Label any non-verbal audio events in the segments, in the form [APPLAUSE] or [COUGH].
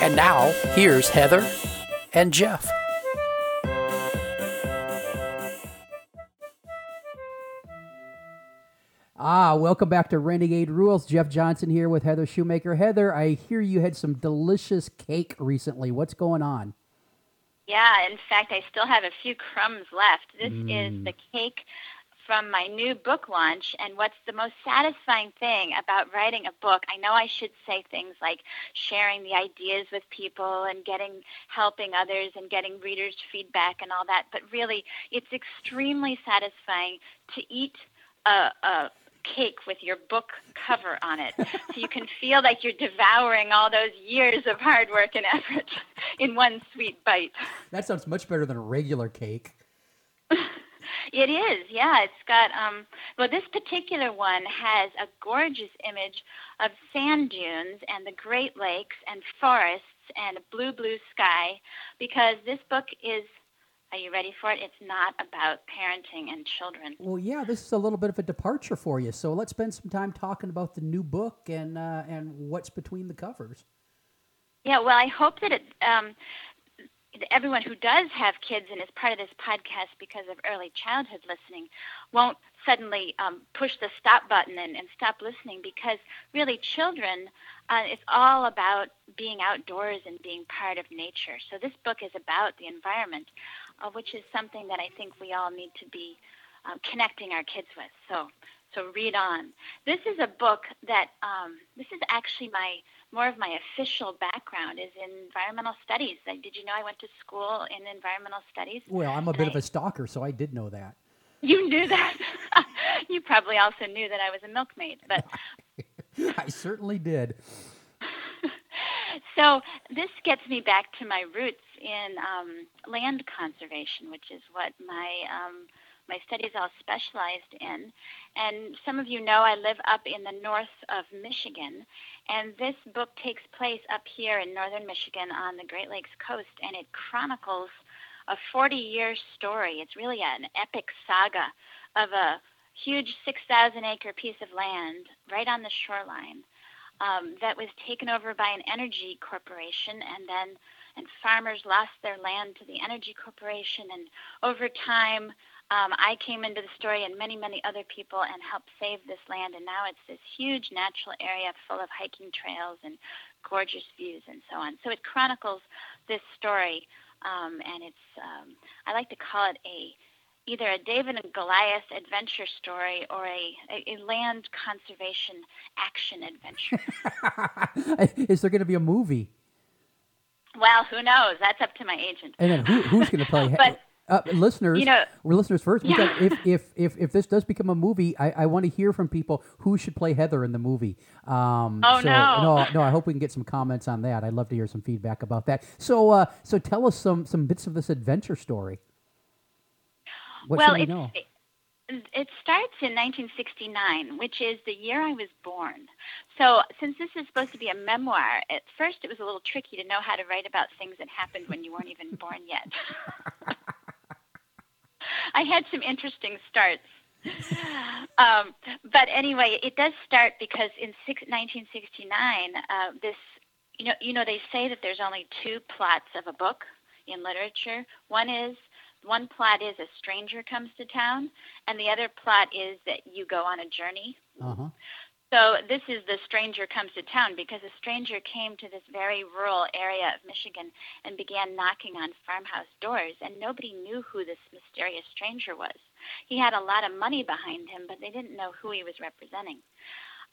And now, here's Heather and Jeff. Ah, welcome back to Renegade Rules. Jeff Johnson here with Heather Shoemaker. Heather, I hear you had some delicious cake recently. What's going on? Yeah, in fact, I still have a few crumbs left. This mm. is the cake from my new book launch. And what's the most satisfying thing about writing a book? I know I should say things like sharing the ideas with people and getting helping others and getting readers' feedback and all that, but really, it's extremely satisfying to eat a, a cake with your book cover on it. so you can feel like you're devouring all those years of hard work and effort [LAUGHS] in one sweet bite. That sounds much better than a regular cake. [LAUGHS] it is, yeah. It's got um well this particular one has a gorgeous image of sand dunes and the Great Lakes and forests and a blue blue sky because this book is are you ready for it? It's not about parenting and children. Well, yeah, this is a little bit of a departure for you. So let's spend some time talking about the new book and uh, and what's between the covers. Yeah, well, I hope that it, um, everyone who does have kids and is part of this podcast because of early childhood listening won't suddenly um, push the stop button and, and, stop listening because really children uh, it's all about being outdoors and being part of nature. So this book is about the environment uh, which is something that i think we all need to be uh, connecting our kids with. So so read on this is a book that um, this is actually my more of my official background is in environmental studies. Did you know I went to school in environmental studies? Well, I'm a bit I, of a stalker, so I did know that. You knew that. [LAUGHS] you probably also knew that I was a milkmaid, but [LAUGHS] I certainly did. [LAUGHS] so this gets me back to my roots in um, land conservation, which is what my um, my studies all specialized in. And some of you know I live up in the north of Michigan, and this book takes place up here in northern Michigan on the Great Lakes coast, and it chronicles a 40 year story. It's really an epic saga of a huge 6,000 acre piece of land right on the shoreline um, that was taken over by an energy corporation and then and farmers lost their land to the energy corporation and over time um, I came into the story and many, many other people and helped save this land. And now it's this huge natural area full of hiking trails and gorgeous views and so on. So it chronicles this story, um, and it's um, I like to call it a either a David and Goliath adventure story or a, a, a land conservation action adventure. [LAUGHS] Is there going to be a movie? Well, who knows? That's up to my agent. And then who, who's going to play? [LAUGHS] but, uh, listeners, you know, we're listeners first. Yeah. If, if if if this does become a movie, I, I want to hear from people who should play Heather in the movie. Um, oh so, no, no, [LAUGHS] no! I hope we can get some comments on that. I'd love to hear some feedback about that. So, uh, so tell us some some bits of this adventure story. What well, we it, it starts in 1969, which is the year I was born. So, since this is supposed to be a memoir, at first it was a little tricky to know how to write about things that happened when you weren't even born yet. [LAUGHS] [LAUGHS] I had some interesting starts. um, but anyway, it does start because in six, 1969, uh, this you know you know they say that there's only two plots of a book in literature. One is one plot is a stranger comes to town, and the other plot is that you go on a journey. Uh-huh. So this is the stranger comes to town because a stranger came to this very rural area of Michigan and began knocking on farmhouse doors, and nobody knew who this mysterious stranger was. He had a lot of money behind him, but they didn't know who he was representing.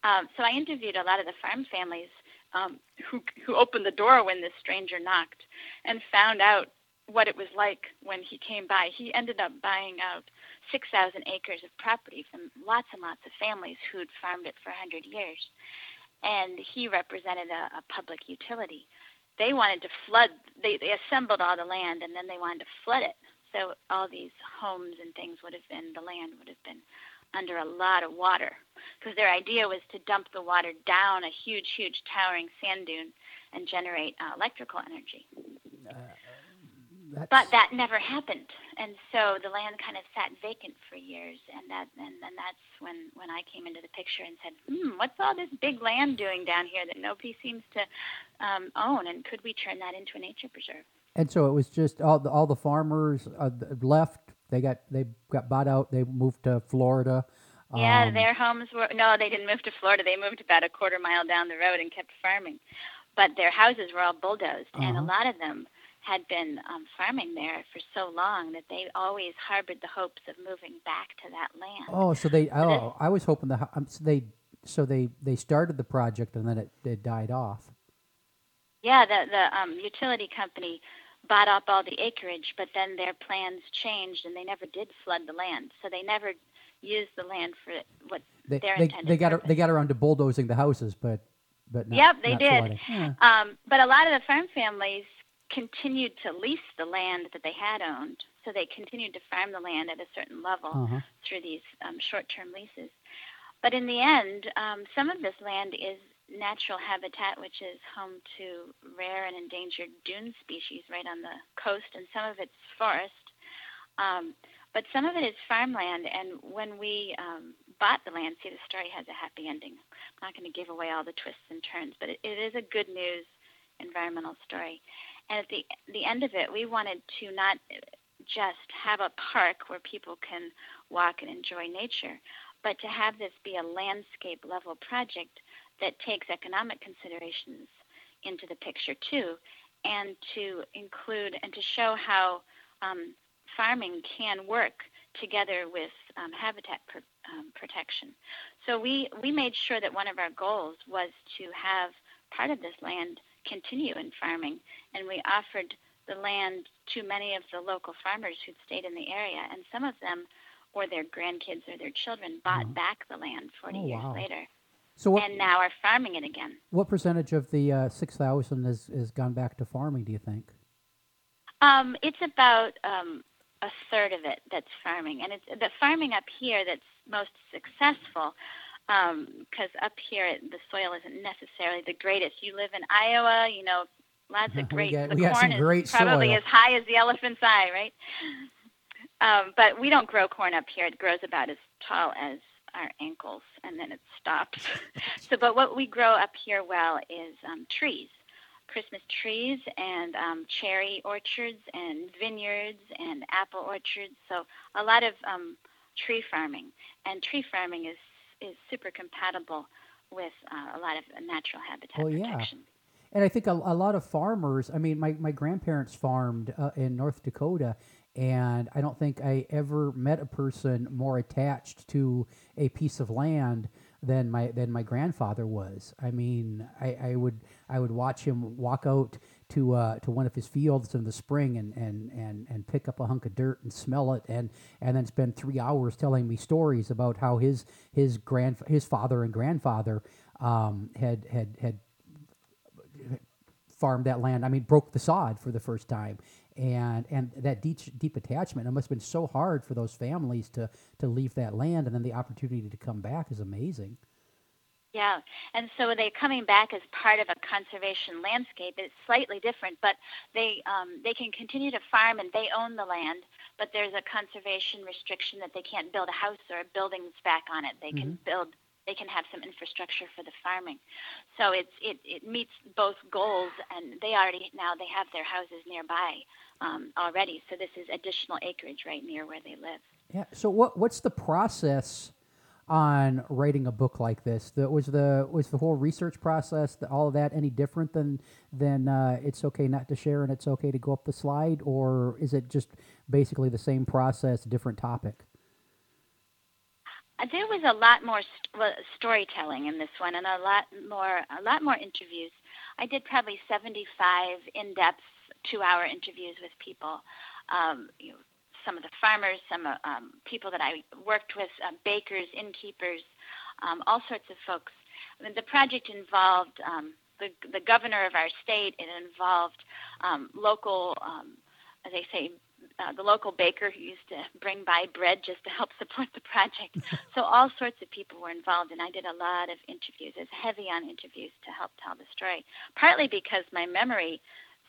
Um, so I interviewed a lot of the farm families um, who who opened the door when this stranger knocked, and found out what it was like when he came by. He ended up buying out 6,000 acres of property from lots and lots of families who'd farmed it for 100 years. And he represented a, a public utility. they wanted to flood. They they assembled all the land and then they wanted to flood it. So all these homes and things would have been the land would have been under a lot of water because their idea was to dump the water down a huge, huge towering sand dune and generate uh, electrical energy. Uh, but that never happened, and so the land kind of sat vacant for years, and that and then that's when when I came into the picture and said, "Hmm, what's all this big land doing down here that nobody seems to um, own, and could we turn that into a nature preserve?" And so it was just all the, all the farmers uh, left. They got they got bought out. They moved to Florida. Yeah, um, their homes were no, they didn't move to Florida. They moved about a quarter mile down the road and kept farming, but their houses were all bulldozed, uh-huh. and a uh-huh. lot of them had been um, farming there for so long that they always harbored the hopes of moving back to that land. Oh, so they oh, I was hoping the um, so they so they they started the project and then it, it died off. Yeah, the the um, utility company bought up all the acreage, but then their plans changed and they never did flood the land. So they never used the land for what they, their they, intended they got purpose. they got around to bulldozing the houses, but but not, yep, they did. Yeah. Um, but a lot of the farm families continued to lease the land that they had owned, so they continued to farm the land at a certain level uh-huh. through these um, short-term leases. But in the end, um, some of this land is natural habitat, which is home to rare and endangered dune species right on the coast, and some of it's forest. Um, but some of it is farmland, and when we um, bought the land, see, the story has a happy ending. I'm not going to give away all the twists and turns, but it, it is a good news environmental story. And at the the end of it, we wanted to not just have a park where people can walk and enjoy nature, but to have this be a landscape level project that takes economic considerations into the picture too, and to include and to show how um, farming can work together with um, habitat um, protection. So we, we made sure that one of our goals was to have part of this land continue in farming, and we offered the land to many of the local farmers who'd stayed in the area, and some of them or their grandkids or their children bought mm-hmm. back the land 40 oh, years wow. later. So what, and now are farming it again. What percentage of the uh, 6,000 has, has gone back to farming, do you think? Um, it's about um, a third of it that's farming. And it's the farming up here that's most successful because um, up here the soil isn't necessarily the greatest. You live in Iowa, you know, lots of great. got, the corn is probably soil. as high as the elephant's eye, right? Um, but we don't grow corn up here. It grows about as tall as our ankles, and then it stops. [LAUGHS] so, but what we grow up here well is um, trees, Christmas trees, and um, cherry orchards, and vineyards, and apple orchards. So, a lot of um, tree farming, and tree farming is is super compatible with uh, a lot of natural habitat well, protection. Yeah. And I think a, a, lot of farmers, I mean, my, my grandparents farmed uh, in North Dakota, and I don't think I ever met a person more attached to a piece of land than my than my grandfather was. I mean, I, I would I would watch him walk out to uh, to one of his fields in the spring and, and, and, and pick up a hunk of dirt and smell it and, and then spend three hours telling me stories about how his his grand his father and grandfather um, had had had farmed that land. I mean, broke the sod for the first time and and that deep deep attachment. It must have been so hard for those families to to leave that land, and then the opportunity to come back is amazing. Yeah, and so they're coming back as part of a conservation landscape. It's slightly different, but they um, they can continue to farm and they own the land. But there's a conservation restriction that they can't build a house or buildings back on it. They mm-hmm. can build they can have some infrastructure for the farming. So it's it, it meets both goals, and they already now they have their houses nearby um, already. So this is additional acreage right near where they live. Yeah. So what what's the process on writing a book like this? The, was the was the whole research process, the, all of that, any different than than uh, it's okay not to share and it's okay to go up the slide, or is it just basically the same process, different topic? There was a lot more st- storytelling in this one, and a lot more a lot more interviews. I did probably 75 in-depth two-hour interviews with people. Um, you know, some of the farmers, some um, people that I worked with, uh, bakers, innkeepers, um, all sorts of folks. I mean, the project involved um, the the governor of our state. It involved um, local, um, as they say, uh, the local baker who used to bring by bread just to help [LAUGHS] support the project. [LAUGHS] so all sorts of people were involved, and I did a lot of interviews. It was heavy on interviews to help tell the story, partly because my memory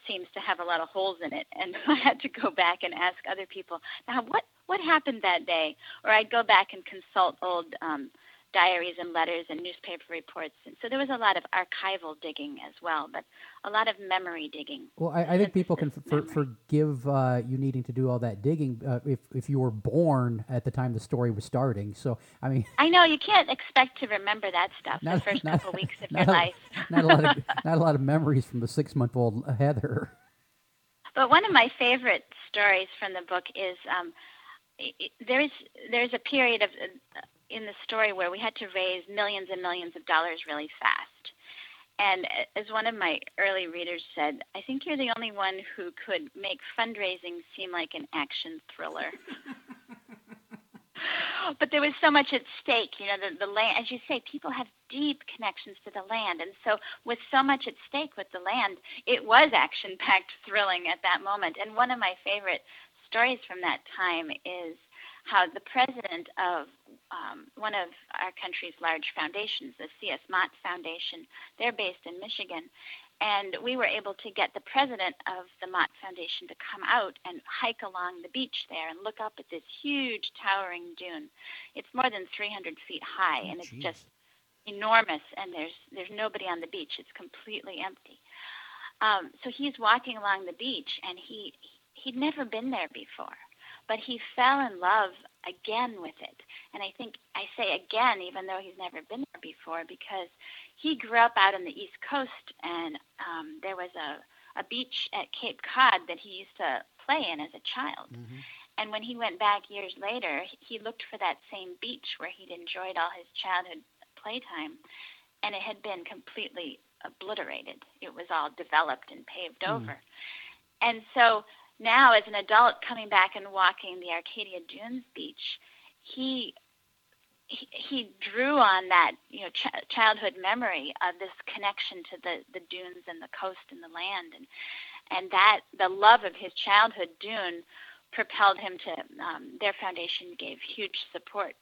seems to have a lot of holes in it, and [LAUGHS] I had to go back and ask other people, now what what happened that day, or I'd go back and consult old. Um, diaries and letters and newspaper reports. And so there was a lot of archival digging as well, but a lot of memory digging. Well, I, I think people can for, forgive uh, you needing to do all that digging uh, if, if you were born at the time the story was starting. So, I mean. I know, you can't expect to remember that stuff [LAUGHS] not, the first not, couple weeks of [LAUGHS] your life. Not, a lot of, not a lot of memories from the six month old Heather. But one of my favorite stories from the book is um, there's there's a period of in the story where we had to raise millions and millions of dollars really fast. And as one of my early readers said, I think you're the only one who could make fundraising seem like an action thriller. [LAUGHS] but there was so much at stake. You know, the, the land, as you say, people have deep connections to the land. And so, with so much at stake with the land, it was action packed, [LAUGHS] thrilling at that moment. And one of my favorite stories from that time is how the president of um, one of our country's large foundations, the C.S. Mott Foundation, they're based in Michigan, and we were able to get the president of the Mott Foundation to come out and hike along the beach there and look up at this huge towering dune. It's more than 300 feet high, oh, and it's geez. just enormous. And there's there's nobody on the beach; it's completely empty. Um, so he's walking along the beach, and he he'd never been there before but he fell in love again with it. And I think I say again, even though he's never been there before, because he grew up out on the East Coast, and um, there was a, a beach at Cape Cod that he used to play in as a child. Mm-hmm. And when he went back years later, he looked for that same beach where he'd enjoyed all his childhood playtime, and it had been completely obliterated. It was all developed and paved mm. over. And so now as an adult coming back and walking the Arcadia Dunes beach, he he, drew on that you know ch- childhood memory of this connection to the the dunes and the coast and the land. And and that the love of his childhood dune propelled him to um, their foundation gave huge support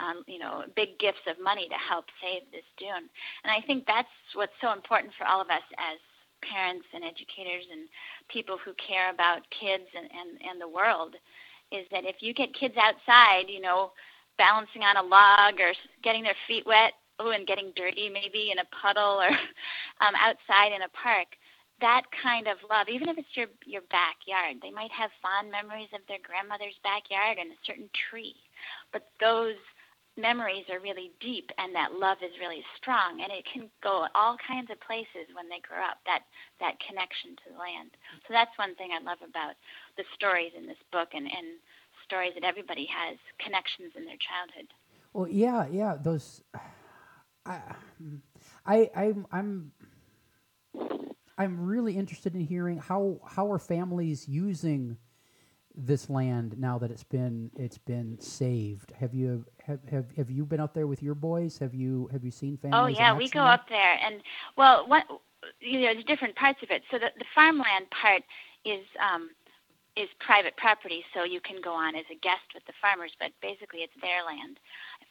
um, you know big gifts of money to help save this dune. And i think that's what's so important for all of us as parents and educators and people who care about kids and, and, and the world is that if you get kids outside, you know, balancing on a log or getting their feet wet, oh, and getting dirty maybe in a puddle or [LAUGHS] um, outside in a park, that kind of love, even if it's your your backyard, they might have fond memories of their grandmother's backyard and a certain tree, but those memories are really deep and that love is really strong and it can go all kinds of places when they grow up that that connection to the land. So that's one thing i love about the stories in this book and and stories that everybody has connections in their childhood well yeah yeah those i i i'm i'm i'm really interested in hearing how how are families using this land now that it's been it's been saved. Have you have have, have you been up there with your boys? Have you have you seen families? Oh yeah, we go up there, and well, what you know, there's different parts of it. So the the farmland part is um, is private property, so you can go on as a guest with the farmers, but basically it's their land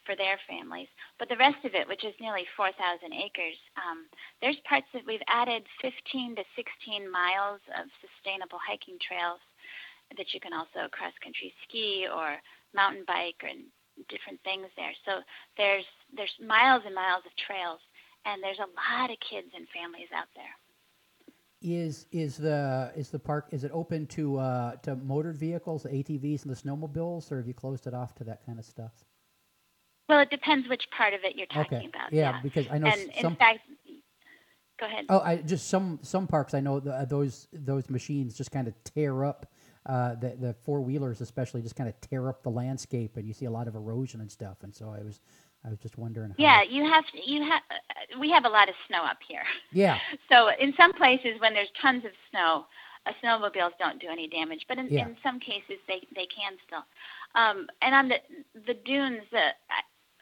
for their families. But the rest of it, which is nearly 4,000 acres, um, there's parts that we've added 15 to 16 miles of sustainable hiking trails that you can also cross country ski or mountain bike and different things there. So there's there's miles and miles of trails, and there's a lot of kids and families out there. Is is the is the park is it open to uh, to motored vehicles, the ATVs and the snowmobiles, or have you closed it off to that kind of stuff? Well, it depends which part of it you're talking okay. about. Yeah, yeah, because I know and some. In fact, go ahead. Oh, I just some some parks I know the, those those machines just kind of tear up uh, the the four wheelers especially just kind of tear up the landscape, and you see a lot of erosion and stuff. And so I was I was just wondering. Yeah, you have you have uh, we have a lot of snow up here. Yeah. [LAUGHS] So in some places when there's tons of snow, uh, snowmobiles don't do any damage, but in, yeah. in some cases they they can still. Um, and on the the dunes, uh,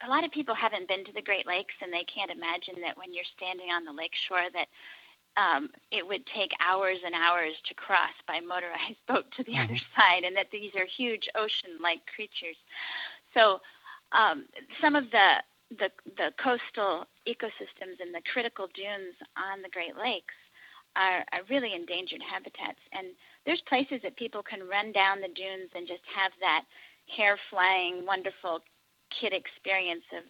a lot of people haven't been to the Great Lakes and they can't imagine that when you're standing on the lake shore that um, it would take hours and hours to cross by motorized [LAUGHS] boat to the mm-hmm. other side, and that these are huge ocean-like creatures. So um, some of the, the the coastal ecosystems and the critical dunes on the Great Lakes are, are really endangered habitats, and there's places that people can run down the dunes and just have that hair flying, wonderful kid experience of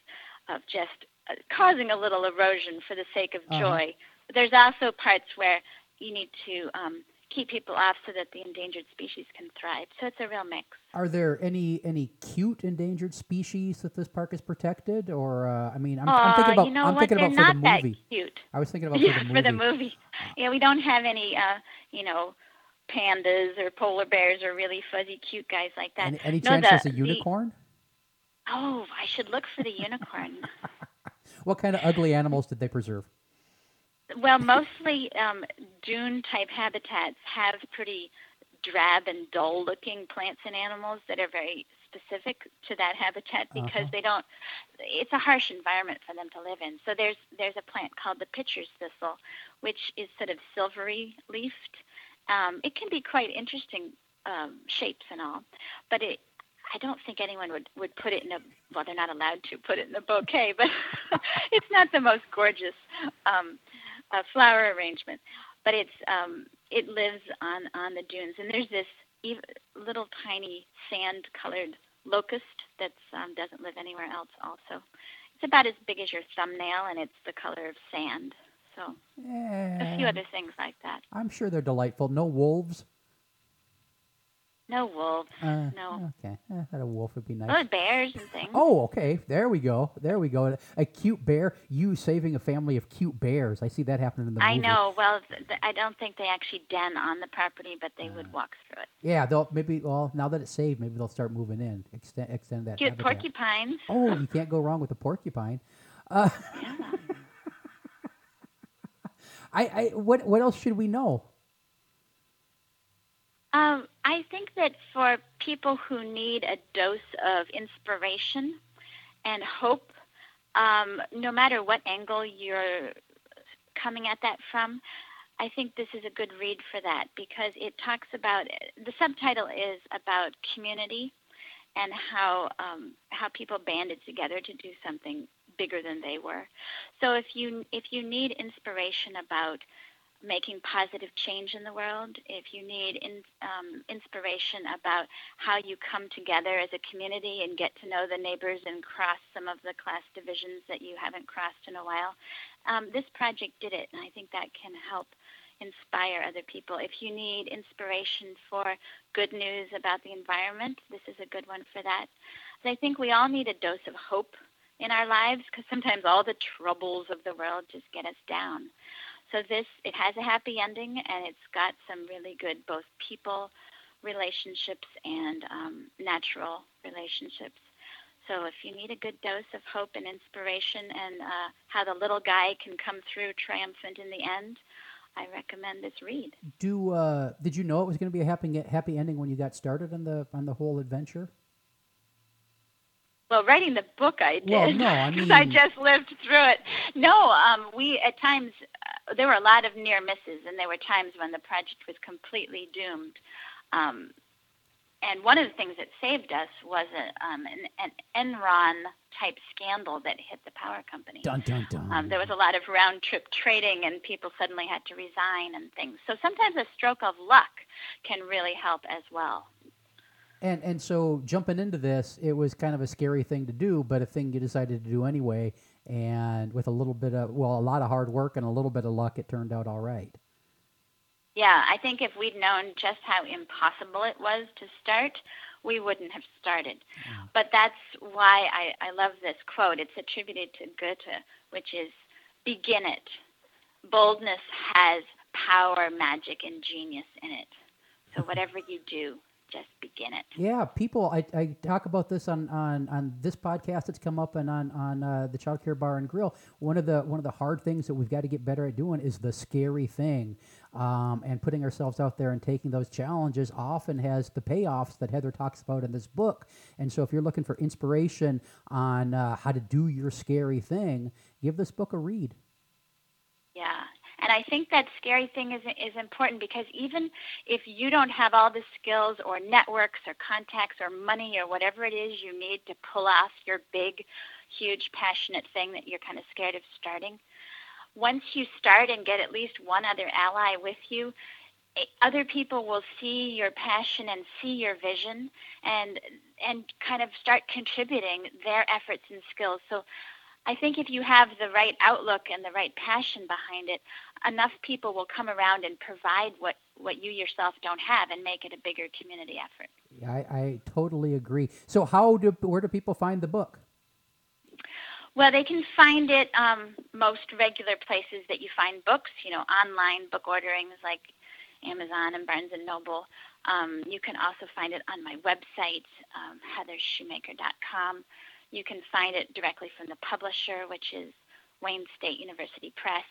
of just uh, causing a little erosion for the sake of uh-huh. joy. Uh-huh. There's also parts where you need to um, keep people off so that the endangered species can thrive. So it's a real mix. Are there any any cute endangered species that this park is protected? Or uh, I mean, I'm, uh, I'm, thinking about you know I'm what? thinking They're about for the movie. cute. I was thinking [LAUGHS] about yeah, for the movie. for the movie. Yeah, we don't have any uh, you know pandas or polar bears or really fuzzy cute guys like that. Any, any no, chance the, there's a unicorn? The, oh, I should look for the unicorn. [LAUGHS] what kind of ugly animals did they preserve? Well, mostly um, dune type habitats have pretty drab and dull looking plants and animals that are very specific to that habitat because uh-huh. they don't it's a harsh environment for them to live in so there's there's a plant called the pitcher's thistle which is sort of silvery leafed um, it can be quite interesting um, shapes and all, but it I don't think anyone would, would put it in a well they're not allowed to put it in a bouquet, but [LAUGHS] it's not the most gorgeous um, uh, flower arrangement. But it's um, it lives on on the dunes, and there's this little tiny sand colored locust that um, doesn't live anywhere else. Also, it's about as big as your thumbnail, and it's the color of sand. So a few other things like that. I'm sure they're delightful. No wolves. No wolves. Uh, no. Okay. Eh, that a wolf would be nice. Oh, bears and things. Oh, okay. There we go. There we go. A cute bear. You saving a family of cute bears. I see that happening in the I movie. I know. Well, th- th- I don't think they actually den on the property, but they uh, would walk through it. Yeah, they'll maybe. Well, now that it's saved, maybe they'll start moving in. Extend extend that. Cute habitat. porcupines. Oh, you can't go wrong with a porcupine. Uh, yeah. [LAUGHS] I, I what what else should we know? Um, I think that for people who need a dose of inspiration and hope, um, no matter what angle you're coming at that from, I think this is a good read for that because it talks about the subtitle is about community and how um, how people banded together to do something bigger than they were. So if you if you need inspiration about making positive change in the world, if you need in, um, inspiration about how you come together as a community and get to know the neighbors and cross some of the class divisions that you haven't crossed in a while, um, this project did it, and I think that can help inspire other people. If you need inspiration for good news about the environment, this is a good one for that. I think we all need a dose of hope in our lives because sometimes all the troubles of the world just get us down. So this it has a happy ending and it's got some really good both people relationships and um, natural relationships. So if you need a good dose of hope and inspiration and uh, how the little guy can come through triumphant in the end, I recommend this read. Do uh, did you know it was going to be a happy happy ending when you got started on the on the whole adventure? Well, writing the book, I did. Well, no, I [LAUGHS] mean, I just lived through it. No, um, we at times there were a lot of near misses, and there were times when the project was completely doomed. Um, and one of the things that saved us was a, um, an, an Enron type scandal that hit the power company. Dun, dun, dun. Um, there was a lot of round trip trading, and people suddenly had to resign and things. So sometimes a stroke of luck can really help as well. And and so jumping into this, it was kind of a scary thing to do, but a thing you decided to do anyway. And with a little bit of well, a lot of hard work and a little bit of luck, it turned out all right. Yeah, I think if we'd known just how impossible it was to start, we wouldn't have started. Yeah. But that's why I, I love this quote. It's attributed to Goethe, which is begin it. Boldness has power, magic, and genius in it. So [LAUGHS] whatever you do, just begin it. Yeah, people. I, I talk about this on, on, on this podcast that's come up and on on uh, the Child Care Bar and Grill. One of the one of the hard things that we've got to get better at doing is the scary thing, um, and putting ourselves out there and taking those challenges often has the payoffs that Heather talks about in this book. And so, if you're looking for inspiration on uh, how to do your scary thing, give this book a read. Yeah, and I think that scary thing is is important because even if you don't have all the skills or networks or contacts or money or whatever it is you need to pull off your big, huge, passionate thing that you're kind of scared of starting, once you start and get at least one other ally with you, eh, other people will see your passion and see your vision and and kind of start contributing their efforts and skills. So I think if you have the right outlook and the right passion behind it, enough people will come around and provide what, what you yourself don't have and make it a bigger community effort. Yeah, I, I totally agree. So, how do where do people find the book? Well, they can find it um, most regular places that you find books. You know, online book orderings like Amazon and Barnes and Noble. Um, you can also find it on my website, um, heathershoemaker.com. You can find it directly from the publisher, which is Wayne State University Press.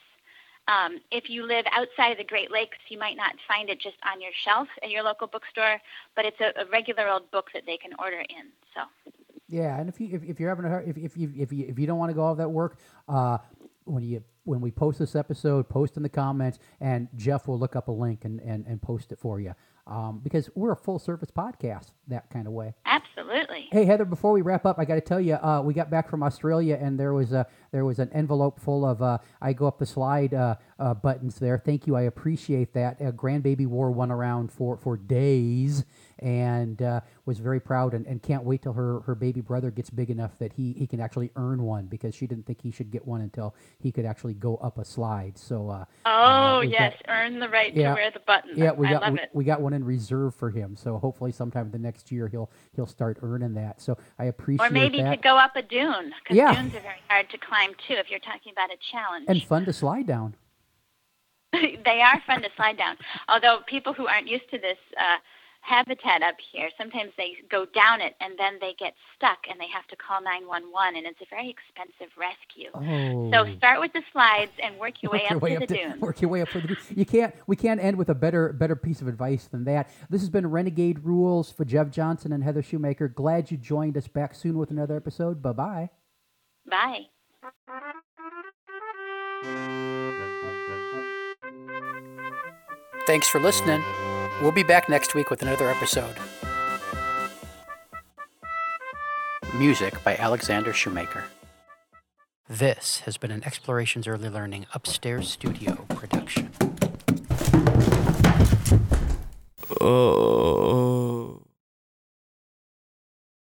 Um, if you live outside of the Great Lakes, you might not find it just on your shelf at your local bookstore, but it's a, a regular old book that they can order in. So. Yeah, and if you if, if you're having a if if you if you if you don't want to go all that work, uh, when you when we post this episode, post in the comments, and Jeff will look up a link and and, and post it for you um, because we're a full service podcast that kind of way. Absolutely. Hey Heather, before we wrap up, I got to tell you, uh, we got back from Australia and there was a there was an envelope full of uh, I go up the slide uh, uh buttons there. Thank you, I appreciate that. Uh, grandbaby wore one around for for days and uh, was very proud and, and can't wait till her her baby brother gets big enough that he he can actually earn one because she didn't think he should get one until he could actually go up a slide. So oh yes, got, earn the right yeah, to wear the button. Yeah, we got we, we got one in reserve for him. So hopefully sometime the next year he'll he'll start earning that. So I appreciate that. Or maybe that. to go up a dune because yeah. dunes are very hard to climb too. If you're talking about a challenge and fun to slide down. [LAUGHS] [LAUGHS] they are fun to slide down. Although people who aren't used to this uh, habitat up here. Sometimes they go down it and then they get stuck and they have to call 911 and it's a very expensive rescue. Oh. So start with the slides and work your work way your up way to up the to, dunes. Work your way up to the You can't we can't end with a better better piece of advice than that. This has been Renegade Rules for Jeff Johnson and Heather Shoemaker. Glad you joined us back soon with another episode. Bye-bye. Bye. Thanks for listening. We'll be back next week with another episode. Music by Alexander Shoemaker. This has been an Explorations Early Learning Upstairs Studio production. Oh.